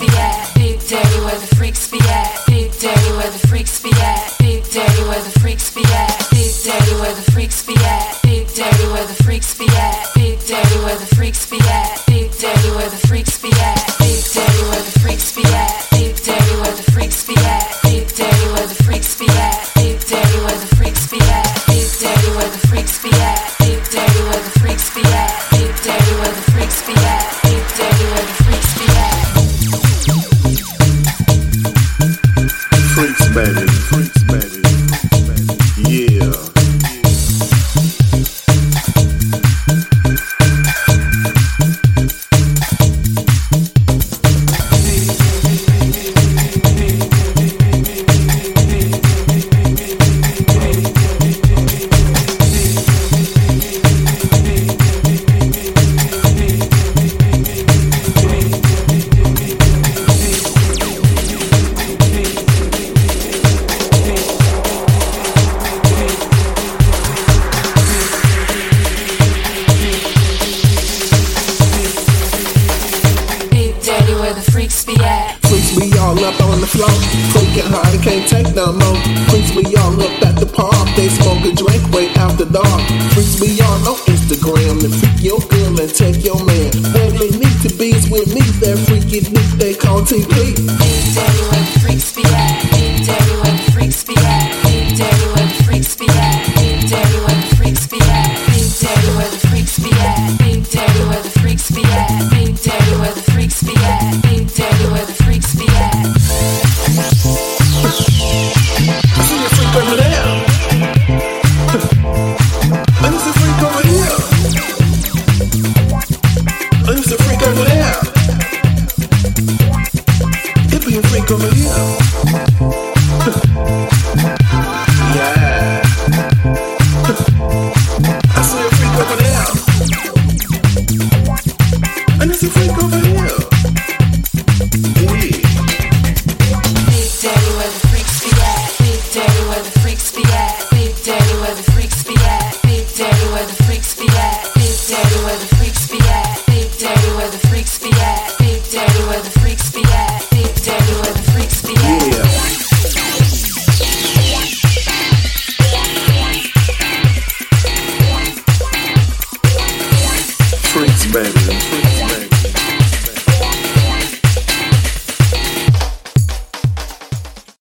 Yeah. on the floor. Freaking high, I can't take no more. Freaks me all up at the pub, they smoke and drink way after dark. Freaks me all on Instagram, and freak your girl and take your man. When they need to be with me, that freaky nick they call TP. Ain't daddy freaks? baby.